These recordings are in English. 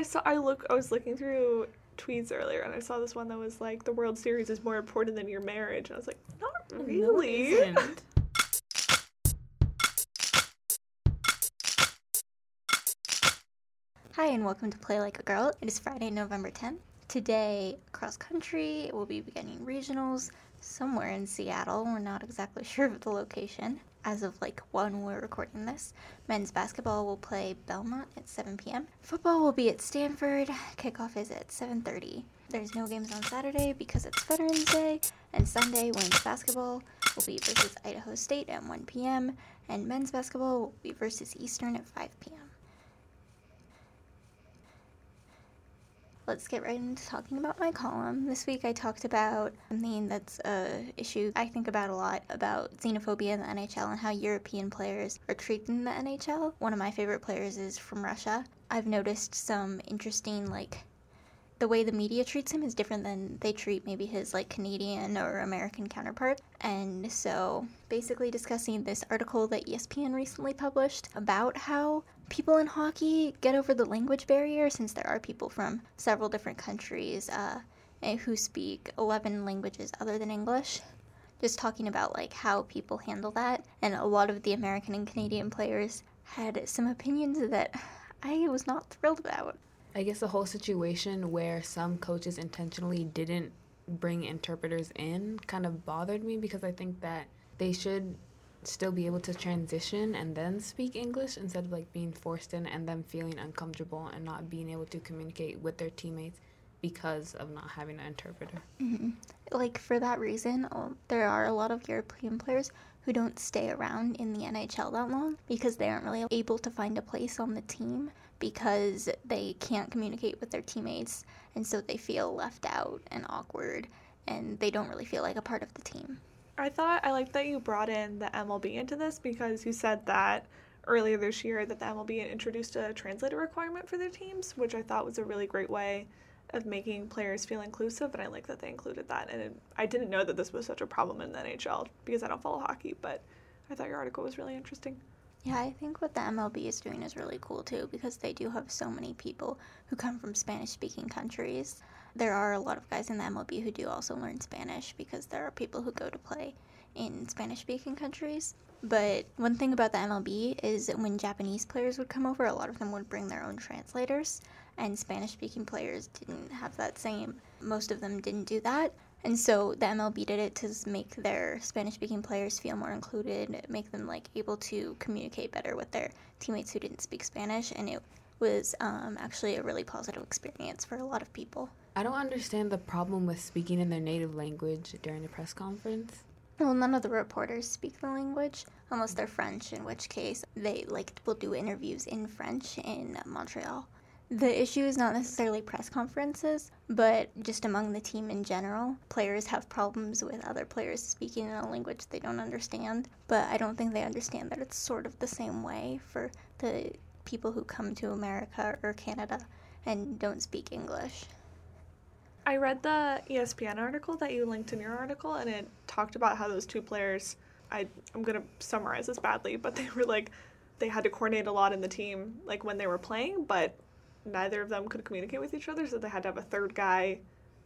I saw. I look. I was looking through tweets earlier, and I saw this one that was like, "The World Series is more important than your marriage," and I was like, "Not really." No, it isn't. Hi, and welcome to Play Like a Girl. It is Friday, November 10th. Today, cross country, we'll be beginning regionals somewhere in Seattle. We're not exactly sure of the location as of like when we're recording this. Men's basketball will play Belmont at 7 p.m. Football will be at Stanford. Kickoff is at 7:30. There's no games on Saturday because it's Veterans Day, and Sunday women's basketball will be versus Idaho State at 1 p.m. and men's basketball will be versus Eastern at 5 p.m. let's get right into talking about my column. This week I talked about something that's a issue I think about a lot about xenophobia in the NHL and how European players are treated in the NHL. One of my favorite players is from Russia. I've noticed some interesting like the way the media treats him is different than they treat maybe his like Canadian or American counterpart. And so basically discussing this article that ESPN recently published about how people in hockey get over the language barrier since there are people from several different countries uh, eh, who speak 11 languages other than English. Just talking about like how people handle that, and a lot of the American and Canadian players had some opinions that I was not thrilled about. I guess the whole situation where some coaches intentionally didn't bring interpreters in kind of bothered me because I think that they should still be able to transition and then speak English instead of like being forced in and them feeling uncomfortable and not being able to communicate with their teammates because of not having an interpreter. Mm-hmm. Like for that reason, um, there are a lot of European players who don't stay around in the NHL that long because they aren't really able to find a place on the team because they can't communicate with their teammates and so they feel left out and awkward and they don't really feel like a part of the team. I thought I liked that you brought in the MLB into this because you said that earlier this year that the MLB introduced a translator requirement for their teams, which I thought was a really great way of making players feel inclusive, and I like that they included that. And it, I didn't know that this was such a problem in the NHL because I don't follow hockey, but I thought your article was really interesting. Yeah, I think what the MLB is doing is really cool too because they do have so many people who come from Spanish speaking countries there are a lot of guys in the MLB who do also learn Spanish because there are people who go to play in Spanish speaking countries. But one thing about the MLB is that when Japanese players would come over, a lot of them would bring their own translators, and Spanish speaking players didn't have that same. Most of them didn't do that. And so the MLB did it to make their Spanish speaking players feel more included, make them like able to communicate better with their teammates who didn't speak Spanish, and it was um, actually a really positive experience for a lot of people. I don't understand the problem with speaking in their native language during a press conference. Well, none of the reporters speak the language unless they're French, in which case they like will do interviews in French in Montreal. The issue is not necessarily press conferences, but just among the team in general. Players have problems with other players speaking in a language they don't understand, but I don't think they understand that it's sort of the same way for the people who come to America or Canada and don't speak English. I read the ESPN article that you linked in your article, and it talked about how those two players. I I'm gonna summarize this badly, but they were like, they had to coordinate a lot in the team, like when they were playing, but neither of them could communicate with each other, so they had to have a third guy,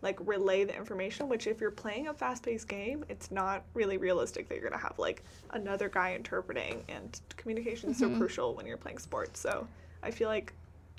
like relay the information. Which, if you're playing a fast-paced game, it's not really realistic that you're gonna have like another guy interpreting, and communication is mm-hmm. so crucial when you're playing sports. So I feel like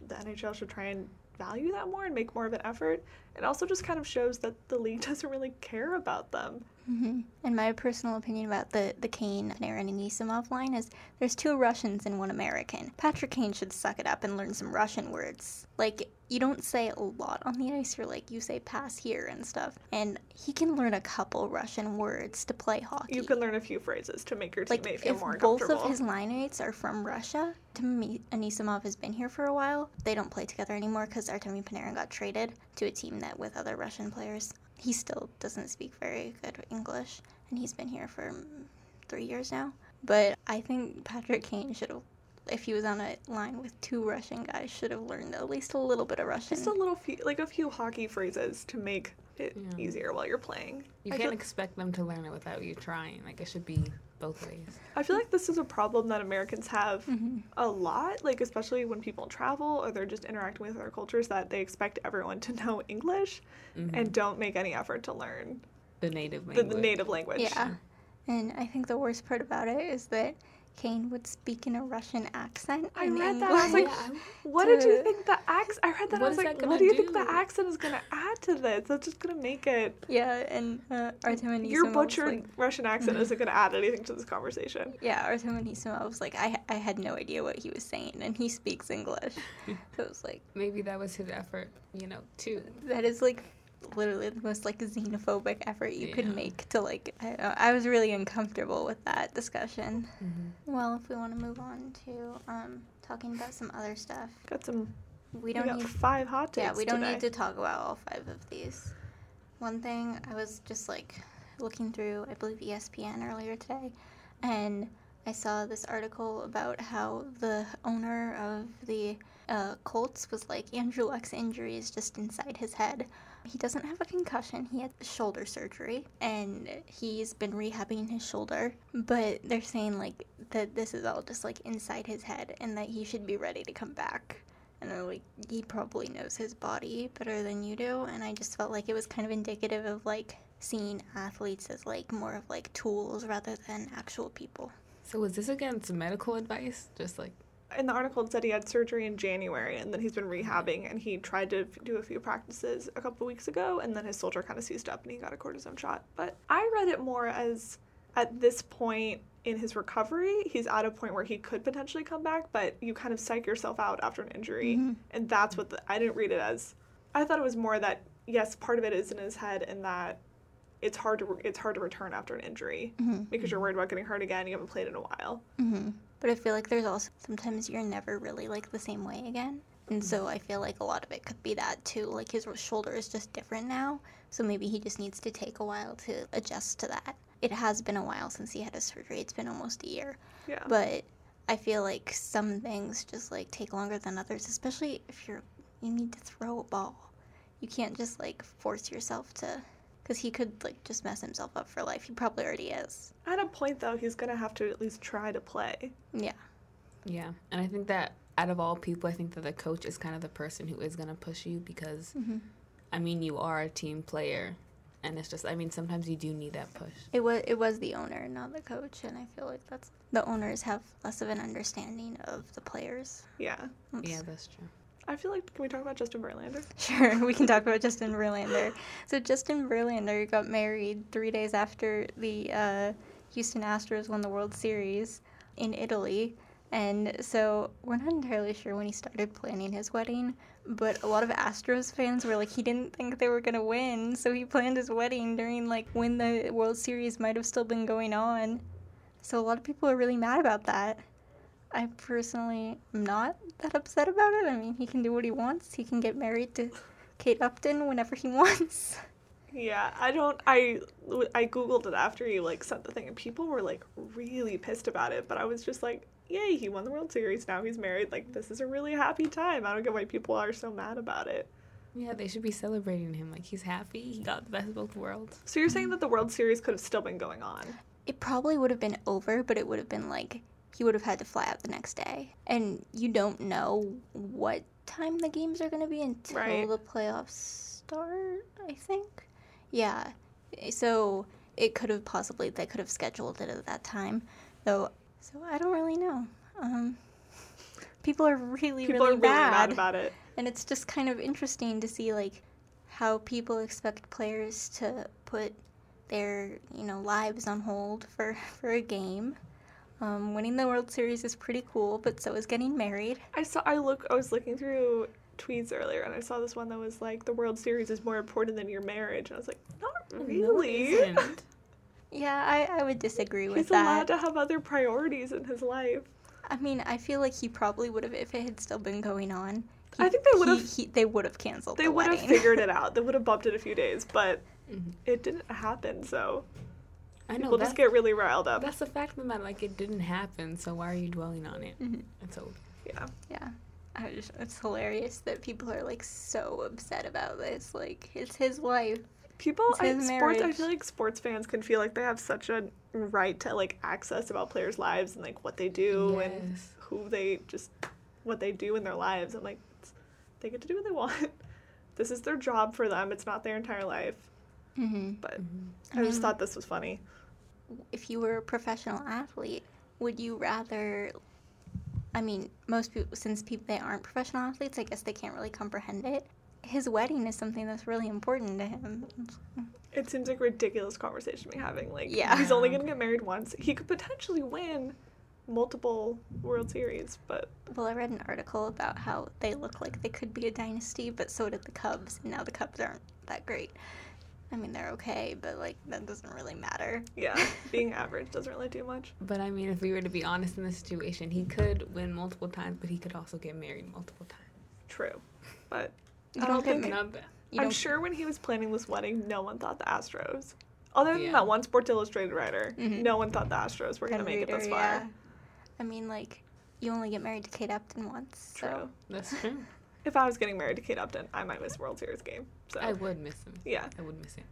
the NHL should try and value that more and make more of an effort. It also just kind of shows that the league doesn't really care about them. Mm-hmm. And my personal opinion about the, the Kane, Panarin, and Anisimov line is there's two Russians and one American. Patrick Kane should suck it up and learn some Russian words. Like, you don't say a lot on the ice. You're like, you say pass here and stuff. And he can learn a couple Russian words to play hockey. You can learn a few phrases to make your teammate like, feel more comfortable. If both of his line mates are from Russia, Timmy Anisimov has been here for a while. They don't play together anymore because Artemi Panarin got traded to a team that with other Russian players he still doesn't speak very good English, and he's been here for three years now. But I think Patrick Kane should have, if he was on a line with two Russian guys, should have learned at least a little bit of Russian. Just a little few, like a few hockey phrases to make it yeah. easier while you're playing. You I can't expect them to learn it without you trying. Like it should be both ways. I feel like this is a problem that Americans have hmm a lot, like especially when people travel or they're just interacting with other cultures that they expect everyone to know English Mhm. and don't make any effort to learn the native the, language. the native language. Yeah. And I think the worst part about it is that Kane would speak in a Russian accent. I in read that, I was like, Yeah, What did you think the accent? I read that. I was like, what gonna do you think the accent is gonna add to this? That's just gonna make it. yeah, and uh, Artem Anisimov Your was butchered like- Russian accent isn't gonna add anything to this conversation. Yeah, Artem Anisimov was like, I, I had no idea what he was saying, and he speaks English. so it was like, Maybe that was his effort, you know, too. that is like literally the most like xenophobic effort you Yeah. could make to like I, don't know, I was really uncomfortable with that discussion Mm-hmm. well if we want to move on to um talking about some other stuff Got some. we We don't got need five hot takes yeah we don't today. need to talk about all five of these one thing i was just like looking through i believe espn earlier today and i saw this article about how the owner of the uh, colts was like andrew luck's injury is just inside his head he doesn't have a concussion. He had shoulder surgery and he's been rehabbing his shoulder. But they're saying like that this is all just like inside his head and that he should be ready to come back. And they're like he probably knows his body better than you do. And i just felt like it was kind of indicative of like seeing athletes as like more of like tools rather than actual people. So was this against medical advice? Just like in the article it said he had surgery in January and then he's been rehabbing and he tried to f- do a few practices a couple weeks ago and then his shoulder kind of seized up and he got a cortisone shot. But I read it more as at this point in his recovery, he's at a point where he could potentially come back, but you kind of psych yourself out after an injury. Mhm. And that's what the, I didn't read it as. I thought it was more that yes, part of it is in his head and that it's hard to re- it's hard to return after an injury mm-hmm. because you're worried about getting hurt again. You haven't played in a while. Mm-hmm. But I feel like there's also sometimes you're never really like the same way again. And so mm-hmm. I feel like a lot of it could be that too. Like his shoulder is just different now. So maybe he just needs to take a while to adjust to that. It has been a while since he had his surgery. It's been almost a year. Yeah. But I feel like some things just like take longer than others, especially if you're you need to throw a ball. You can't just like force yourself to cuz he could like just mess himself up for life. He probably already is. At a point, though, he's gonna have to at least try to play. Yeah. yeah, and I think that out of all people, I think that the coach is kind of the person who is gonna push you because, Mhm. I mean, you are a team player, and it's just I mean sometimes you do need that push. It was it was the owner, not the coach, and I feel like that's the owners have less of an understanding of the players. Yeah. That's- Yeah, that's true. I feel like can we talk about Justin Verlander? Sure, we can talk about Justin Verlander. So Justin Verlander got married three days after the uh, Houston Astros won the World Series in Italy. And so we're not entirely sure when he started planning his wedding, but a lot of Astros fans were like, he didn't think they were gonna win, so he planned his wedding during like when the World Series might have still been going on. So a lot of people are really mad about that. I personally am not that upset about it. I mean, he can do what he wants. He can get married to Kate Upton whenever he wants. Yeah, I don't. I I googled it after you like sent the thing, and people were like really pissed about it. But I was just like, yay, he won the World Series. Now he's married. Like this is a really happy time. I don't get why people are so mad about it. Yeah, they should be celebrating him like he's happy. He got the best of both worlds. So you're saying that the World Series could have still been going on? It probably would have been over, but it would have been like he would have had to fly out the next day. And you don't know what time the games are going to be until Right. the playoffs start, I think. Yeah. So it could have possibly, they could have scheduled it at that time. Though, so I don't really know. Um, people are really, People really, are really mad mad. about it. and it's just kind of interesting to see like how people expect players to put their you know lives on hold for for a game um, winning the world series is pretty cool but so is getting married I saw. I look. I was looking through tweets earlier, and I saw this one that was like, "The World Series is more important than your marriage," and I was like, "Not No, it really." isn't. yeah i, I would disagree with that. He's allowed to have other priorities in his life. i mean i feel like he probably would have if it had still been going on I think they would have- they would have canceled They the would have figured it out. They would have bumped it a few days, but Mhm. it didn't happen. So I know people that, just get really riled up. that's the fact of the matter. Like it didn't happen, so why are you dwelling on it? Mhm. It's over. Yeah. Yeah. I just, it's hilarious that people are like so upset about this. Like, it's his life. People, It's I, his sports. I feel like sports fans can feel like they have such a right to like access about players' lives and like what they do and who they just what they do in their lives. I'm like, they get to do what they want. This is their job for them. It's not their entire life. Mm-hmm. But Mm-hmm. I just mean- thought this was funny. if you were a professional athlete, would you rather? I mean, most people, since people they aren't professional athletes, I guess they can't really comprehend it. His wedding is something that's really important to him. It seems like a ridiculous conversation we're having. Like, Yeah. he's only gonna get married once. He could potentially win multiple World Series, but Well, I read an article about how they look like they could be a dynasty, but so did the Cubs, and now the Cubs aren't that great. I mean, they're okay, but like that doesn't really matter. yeah, being average doesn't really do much. But I mean, if we were to be honest in this situation, he could win multiple times, but he could also get married multiple times. True, but You I don't don't get think. ma- Not bad. You I'm don't- sure when he was planning this wedding, no one thought the Astros. Other than Yeah. that one Sports Illustrated writer, Mhm. no one thought the Astros were gonna Pen make it this far. yeah. I mean, like, you only get married to Kate Upton once. True. So. That's true. If I was getting married to Kate Upton, I might miss World Series game. So I would miss him. yeah, I would miss him.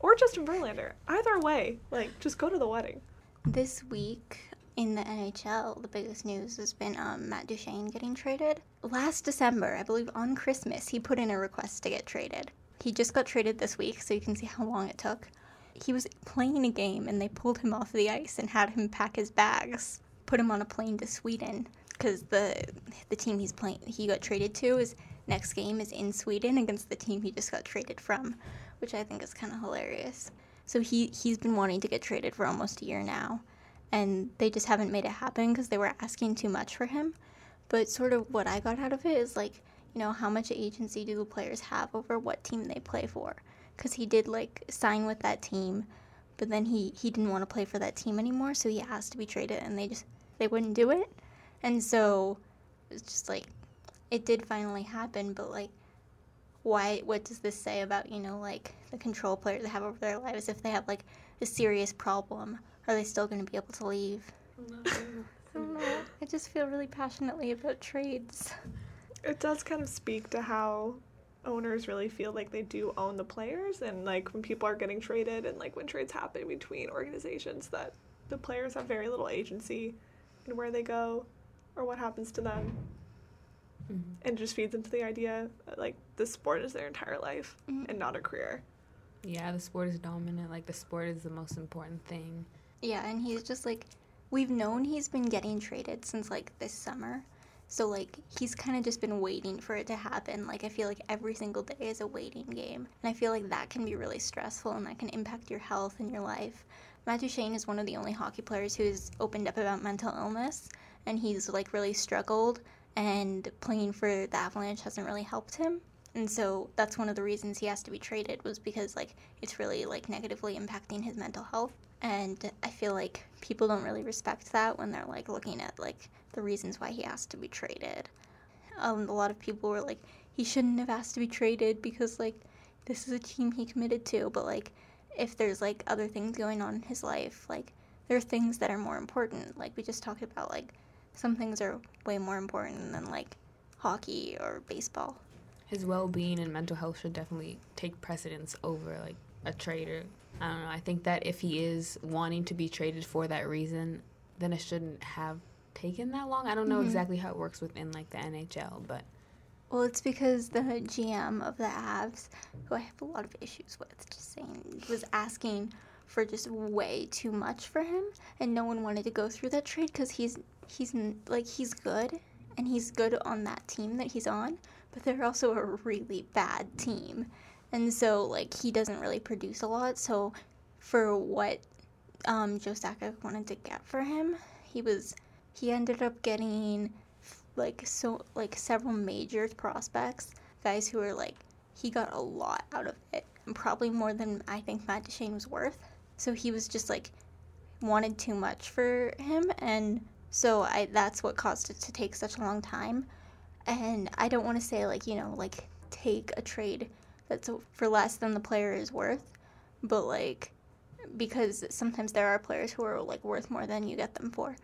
or Justin Verlander. Either way, like just go to the wedding. This week in the NHL, the biggest news has been um, Matt Duchene getting traded. Last December, I believe on Christmas, he put in a request to get traded. He just got traded this week, so you can see how long it took. He was playing a game and they pulled him off the ice and had him pack his bags, put him on a plane to Sweden because the the team he's playing he got traded to is next game is in Sweden against the team he just got traded from, which I think is kind of hilarious. So he he's been wanting to get traded for almost a year now, and they just haven't made it happen because they were asking too much for him. But sort of what I got out of it is like, you know, how much agency do the players have over what team they play for? Because he did like sign with that team, but then he he didn't want to play for that team anymore, so he asked to be traded, and they just they wouldn't do it, and so it's just like it did finally happen, but like why what does this say about you know like the control players have over their lives if they have like a serious problem? Are they still going to be able to leave? I don't know. I just feel really passionately about trades. It does kind of speak to how owners really feel like they do own the players and like when people are getting traded and like when trades happen between organizations that the players have very little agency in where they go or what happens to them Mhm. and just feeds into the idea that like the sport is their entire life Mhm. and not a career Yeah, the sport is dominant. Like the sport is the most important thing. yeah and he's just like we've known he's been getting traded since like this summer so like he's kind of just been waiting for it to happen like i feel like every single day is a waiting game and i feel like that can be really stressful and that can impact your health and your life matt duchene is one of the only hockey players who's opened up about mental illness and he's like really struggled and playing for the avalanche hasn't really helped him. And so that's one of the reasons he has to be traded was because like it's really like negatively impacting his mental health. And i feel like people don't really respect that when they're like looking at like the reasons why he has to be traded. Um, a lot of people were like he shouldn't have asked to be traded because like this is a team he committed to. But like if there's like other things going on in his life like there are things that are more important. Like we just talked about like some things are way more important than like hockey or baseball His well-being and mental health should definitely take precedence over like a trader. I don't know. I think that if he is wanting to be traded for that reason, then it shouldn't have taken that long. I don't know Mhm. exactly how it works within like the NHL, but Well, it's because the GM of the Avs, who I have a lot of issues with, just saying, was asking for just way too much for him, and no one wanted to go through that trade because he's he's like he's good, and he's good on that team that he's on, but they're also a really bad team, and so like he doesn't really produce a lot. So for what um, Joe Sakic wanted to get for him, he was he ended up getting like so like several major prospects, guys who are like he got a lot out of it, and probably more than I think Matt Duchene was worth. So he was just like wanted too much for him, and so I that's what caused it to take such a long time. And I don't want to say like you know like take a trade that's for less than the player is worth, but like because sometimes there are players who are like worth more than you get them for.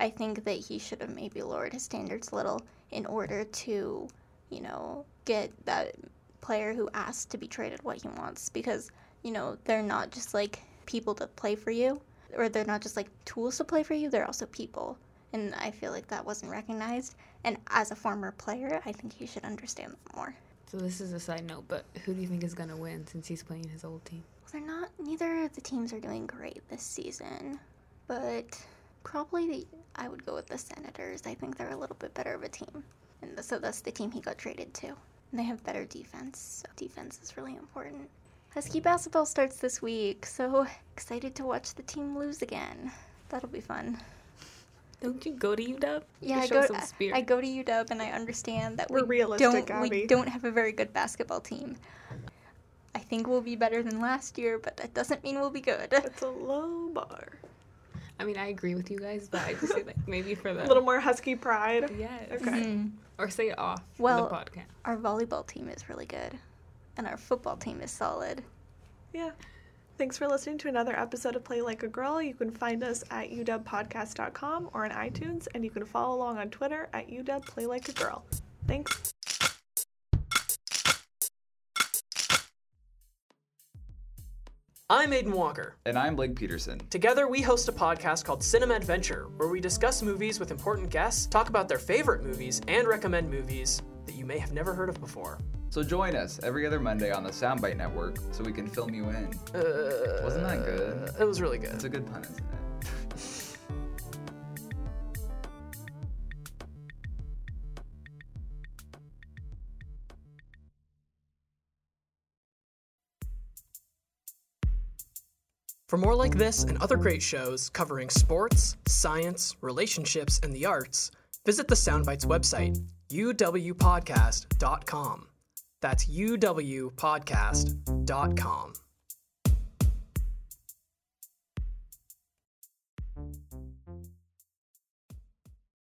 I think that he should have maybe lowered his standards a little in order to, you know, get that player who asks to be traded what he wants because, you know, they're not just like people to play for you or they're not just like tools to play for you, they're also people. And I feel like that wasn't recognized. And as a former player, I think he should understand that more. So this is a side note, but who do you think is gonna win since he's playing his old team? Well, they're not, neither of the teams are doing great this season, but probably the, I would go with the Senators. I think they're a little bit better of a team. And so that's the team he got traded to. And they have better defense. So defense is really important. Husky basketball starts this week, so excited to watch the team lose again. That'll be fun. Don't you go to UW? Yeah, I go, some I, go to UW and I understand that We're we realistic, don't we don't have a very good basketball team. I think we'll be better than last year, but that doesn't mean we'll be good. It's a low bar. I mean, I agree with you guys, but I just say like maybe for the A little more husky pride. yes, Okay. Mhm. or say it off Well- the podcast. Our volleyball team is really good, and our football team is solid. Yeah. Thanks for listening to another episode of Play Like a Girl. You can find us at uwpodcast.com or on iTunes, and you can follow along on Twitter at uw Play Like a Girl. Thanks. I'm Aiden Walker. And I'm Blake Peterson. Together, we host a podcast called Cinema Adventure, where we discuss movies with important guests, talk about their favorite movies, and recommend movies that you may have never heard of before. So join us every other Monday on the Soundbite Network so we can film you in. Uh, Wasn't that good? It was really good. It's a good pun, isn't it? For more like this and other great shows covering sports, science, relationships, and the arts, visit the Soundbites website, uwpodcast.com. That's uwpodcast.com.